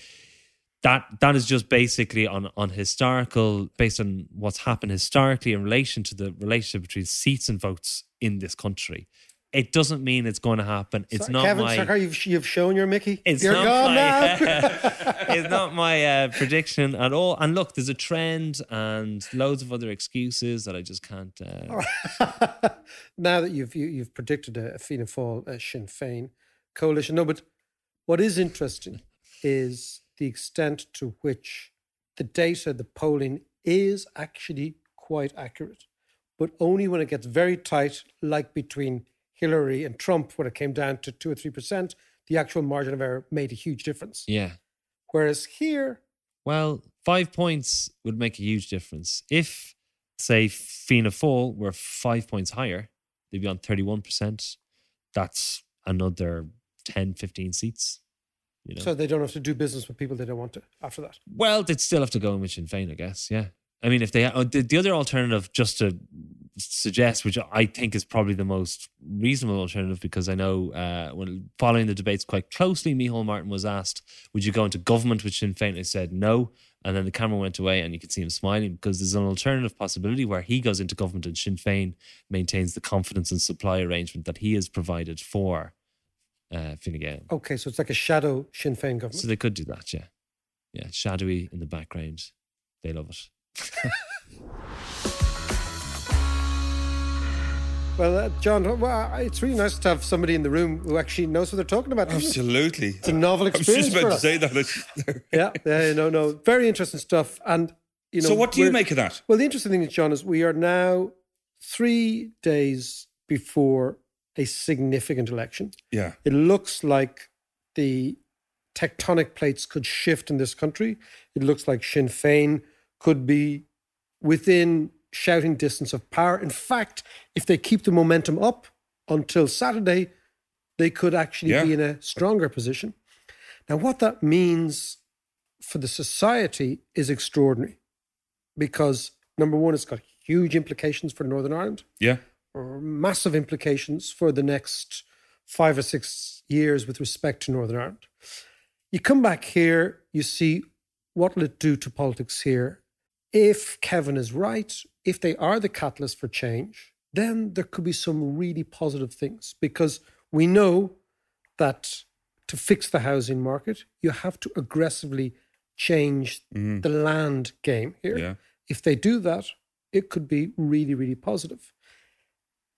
that that is just basically on on historical, based on what's happened historically in relation to the relationship between seats and votes in this country. It doesn't mean it's going to happen. It's So- not Kevin my. Sarkar, you've, you've shown your Mickey. It's You're not gone my, now. *laughs* it's not my uh, prediction at all. And look, there's a trend and loads of other excuses that I just can't. Uh, *laughs* now that you've you, you've predicted a, a Fianna Fáil, a Sinn Féin coalition, no, but what is interesting is the extent to which the data, the polling is actually quite accurate, but only when it gets very tight, like between Hillary and Trump, when it came down to two or three percent, the actual margin of error made a huge difference. yeah. Whereas here, Well, five points would make a huge difference. If, say, Fianna Fáil were five points higher, they'd be on 31%. That's another 10, 15 seats. You know? so they don't have to do business with people they don't want to after that. well, they'd still have to go in with Sinn Féin, I guess. Yeah. I mean, if they, uh, the, the other alternative, just to suggest, which I think is probably the most reasonable alternative, because I know uh, when following the debates quite closely, Micheál Martin was asked, Would you go into government Which Sinn Féin? Said no. And then the camera went away and you could see him smiling because there's an alternative possibility where he goes into government and Sinn Féin maintains the confidence and supply arrangement that he has provided for uh, Fine Gael. Okay, so it's like a shadow Sinn Féin government. So they could do that, yeah. Yeah, shadowy in the background. They love it. *laughs* Well, uh, John, well, it's really nice to have somebody in the room who actually knows what they're talking about. isn't it? Absolutely. It's a novel experience. *laughs* I was just about to us. say that. *laughs* Yeah, yeah, no, no, very interesting stuff. And you know, so, what do you make of that? Well, the interesting thing is, John, is we are now three days before a significant election. Yeah. It looks like the tectonic plates could shift in this country. It looks like Sinn Féin could be within shouting distance of power. In fact, if they keep the momentum up until Saturday, they could actually Yeah. be in a stronger position. Now, what that means for the society is extraordinary because number one, it's got huge implications for Northern Ireland Yeah. or massive implications for the next five or six years with respect to Northern Ireland. You come back here, you see what will it do to politics here. If Kevin is right, if they are the catalyst for change, then there could be some really positive things because we know that to fix the housing market, you have to aggressively change Mhm. the land game here. Yeah. If they do that, it could be really, really positive.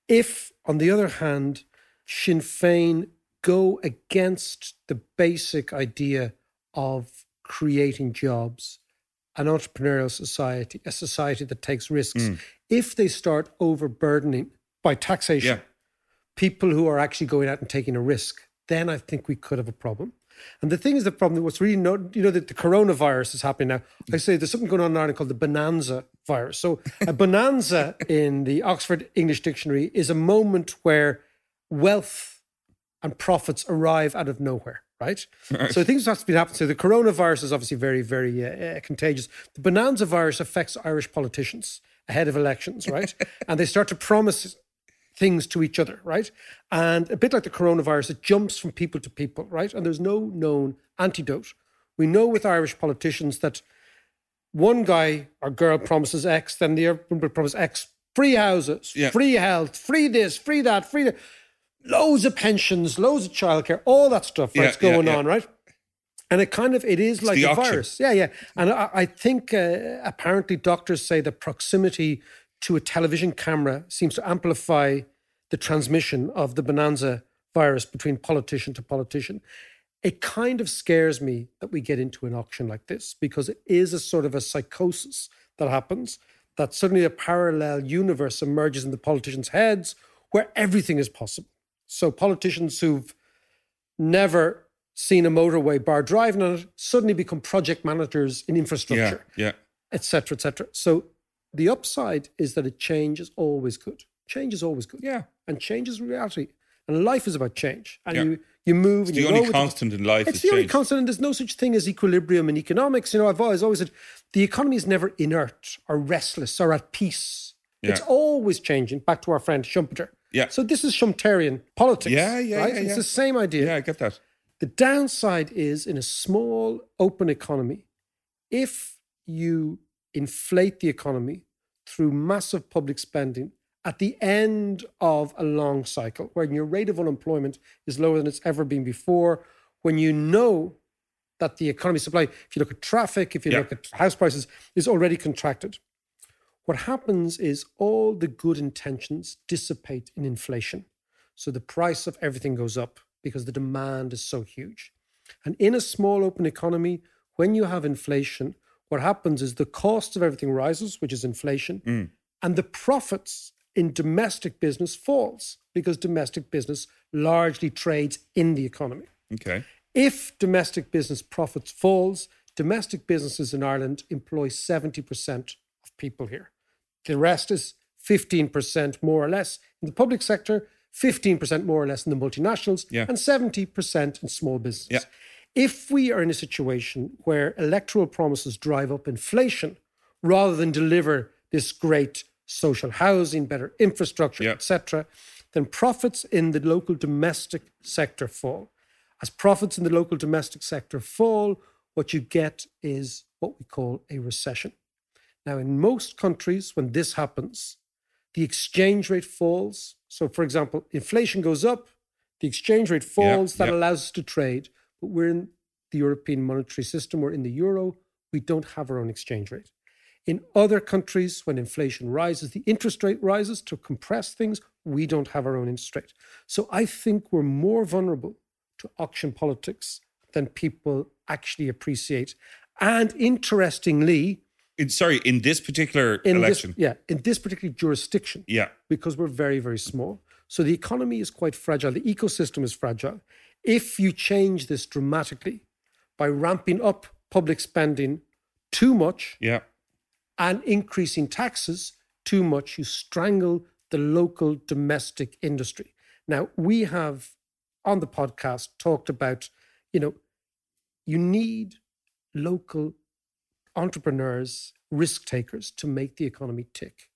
If, on the other hand, Sinn Féin go against the basic idea of creating jobs, an entrepreneurial society, a society that takes risks, Mm. if they start overburdening by taxation Yeah. people who are actually going out and taking a risk, then I think we could have a problem. And the thing is, the problem, what's really, no, you know, that the coronavirus is happening now. I say there's something going on in Ireland called the bonanza virus. So, a *laughs* bonanza in the Oxford English Dictionary is a moment where wealth and profits arrive out of nowhere, right? So, things have to be happening. So, the coronavirus is obviously very, very uh, uh, contagious. The bonanza virus affects Irish politicians ahead of elections, *laughs* right? and they start to promise things to each other, right? And a bit like the coronavirus, it jumps from people to people, right? And there's no known antidote. We know with Irish politicians that one guy or girl promises X, then the other one promises X, free houses, Yeah. free health, free this, free that, free that, loads of pensions, loads of childcare, all that stuff Yeah, that's yeah, going yeah. on, right? And it kind of it is like the a auction. virus, yeah, yeah. And I, I think uh, apparently doctors say that proximity to a television camera seems to amplify the transmission of the bonanza virus between politician to politician. It kind of scares me that we get into an auction like this because it is a sort of a psychosis that happens. That suddenly a parallel universe emerges in the politicians' heads where everything is possible. So politicians who've never seen a motorway bar driving on it suddenly become project managers in infrastructure, Yeah. et cetera, et cetera. So the upside is that a change is always good. Change is always good. Yeah. And change is reality. And life is about change. And Yeah. you you move It's and the you only go with constant in life It's is the only change. constant, and there's no such thing as equilibrium in economics. You know, I've always always said the economy is never inert or restless or at peace. It's always changing. Back to our friend Schumpeter. Yeah. So this is Schumpeterian politics. Yeah, yeah, right? yeah, It's the same idea. Yeah, I get that. The downside is in a small, open economy, if you inflate the economy through massive public spending at the end of a long cycle, when your rate of unemployment is lower than it's ever been before, when you know that the economy supply, if you look at traffic, if you Yeah. look at house prices, is already contracted. What happens is all the good intentions dissipate in inflation. So the price of everything goes up because the demand is so huge. And in a small open economy, when you have inflation, what happens is the cost of everything rises, which is inflation, Mm. and the profits in domestic business falls because domestic business largely trades in the economy. Okay. If domestic business profits falls, domestic businesses in Ireland employ 70% of people here. The rest is 15% more or less in the public sector, 15% more or less in the multinationals, Yeah. and 70% in small business. Yeah. If we are in a situation where electoral promises drive up inflation rather than deliver this great social housing, better infrastructure, Yeah. etc., then profits in the local domestic sector fall. As profits in the local domestic sector fall, what you get is what we call a recession. Now, in most countries, when this happens, the exchange rate falls. So, for example, inflation goes up, the exchange rate falls, that yeah. allows us to trade. But we're in the European monetary system, we're in the euro, we don't have our own exchange rate. In other countries, when inflation rises, the interest rate rises to compress things. We don't have our own interest rate. So I think we're more vulnerable to auction politics than people actually appreciate. And interestingly, In, sorry, in this particular in election. this yeah, in this particular jurisdiction, yeah. because we're very, very small. So the economy is quite fragile. The ecosystem is fragile. If you change this dramatically by ramping up public spending too much Yeah. and increasing taxes too much, you strangle the local domestic industry. Now, we have on the podcast talked about, you know, you need local entrepreneurs, risk takers to make the economy tick.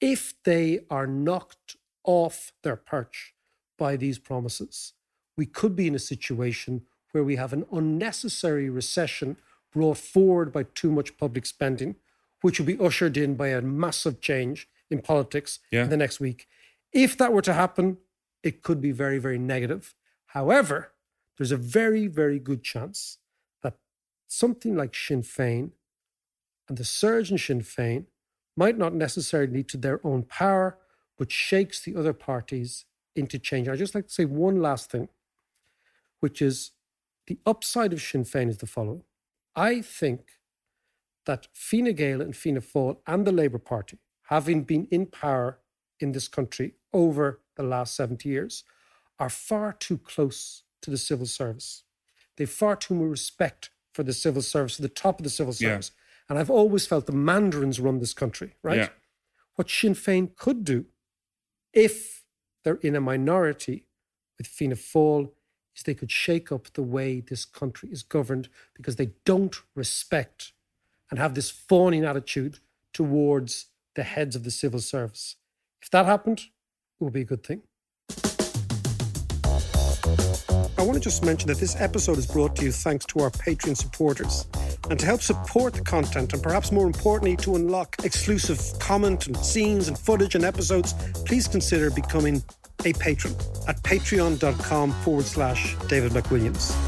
If they are knocked off their perch by these promises, we could be in a situation where we have an unnecessary recession brought forward by too much public spending, which will be ushered in by a massive change in politics Yeah. in the next week. If that were to happen, it could be very, very negative. However, there's a very, very good chance something like Sinn Féin and the surge in Sinn Féin might not necessarily lead to their own power, but shakes the other parties into change. I'd just like to say one last thing, which is the upside of Sinn Féin is the following. I think that Fine Gael and Fianna Fáil and the Labour Party, having been in power in this country over the last 70 years, are far too close to the civil service. They've far too much respect for the civil service, the top of the civil Yeah. service. And I've always felt the mandarins run this country, right? Yeah. What Sinn Féin could do, if they're in a minority with Fianna Fáil, is they could shake up the way this country is governed because they don't respect and have this fawning attitude towards the heads of the civil service. If that happened, it would be a good thing. I want to just mention that this episode is brought to you thanks to our Patreon supporters. And to help support the content, and perhaps more importantly, to unlock exclusive comment and scenes and footage and episodes, please consider becoming a patron at patreon.com forward slash David McWilliams.